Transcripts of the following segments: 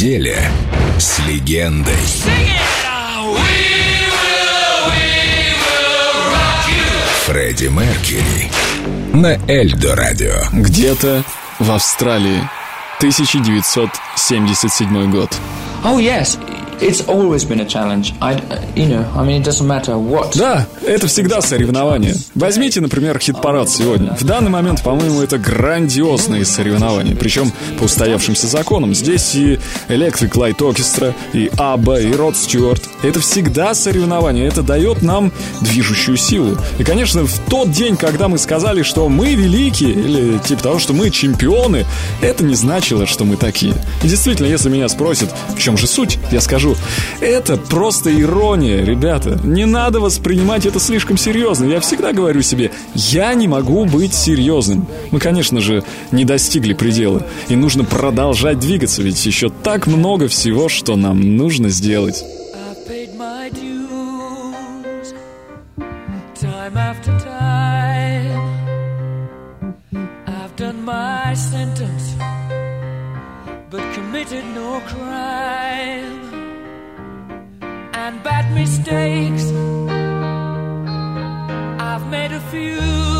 неделе с легендой. Фредди Меркьюри на Эльдо Радио. Где-то в Австралии. 1977 год. Oh yes, it's always been a challenge. I, you know, I mean, it doesn't matter what. Да, это всегда соревнование. Возьмите, например, хит-парад сегодня. В данный момент, по-моему, это грандиозные соревнования. Причем по устоявшимся законам. Здесь и Electric Light Orchestra, и Абба, и Род Стюарт. Это всегда соревнование. Это дает нам движущую силу. И, конечно, в тот день, когда мы сказали, что мы великие, или типа того, что мы чемпионы, это не значило, что мы такие. И действительно, если меня спросят, в чем же суть, я скажу, это просто ирония, ребята. Не надо воспринимать это слишком серьезно. Я всегда говорю себе, я не могу быть серьезным. Мы, конечно же, не достигли предела. И нужно продолжать двигаться, ведь еще так много всего, что нам нужно сделать. Sentence, but committed no crime. And bad mistakes, I've made a few.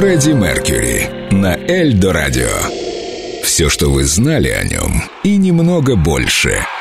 Фредди Меркьюри на Эльдо Радио. Все, что вы знали о нем, и немного больше –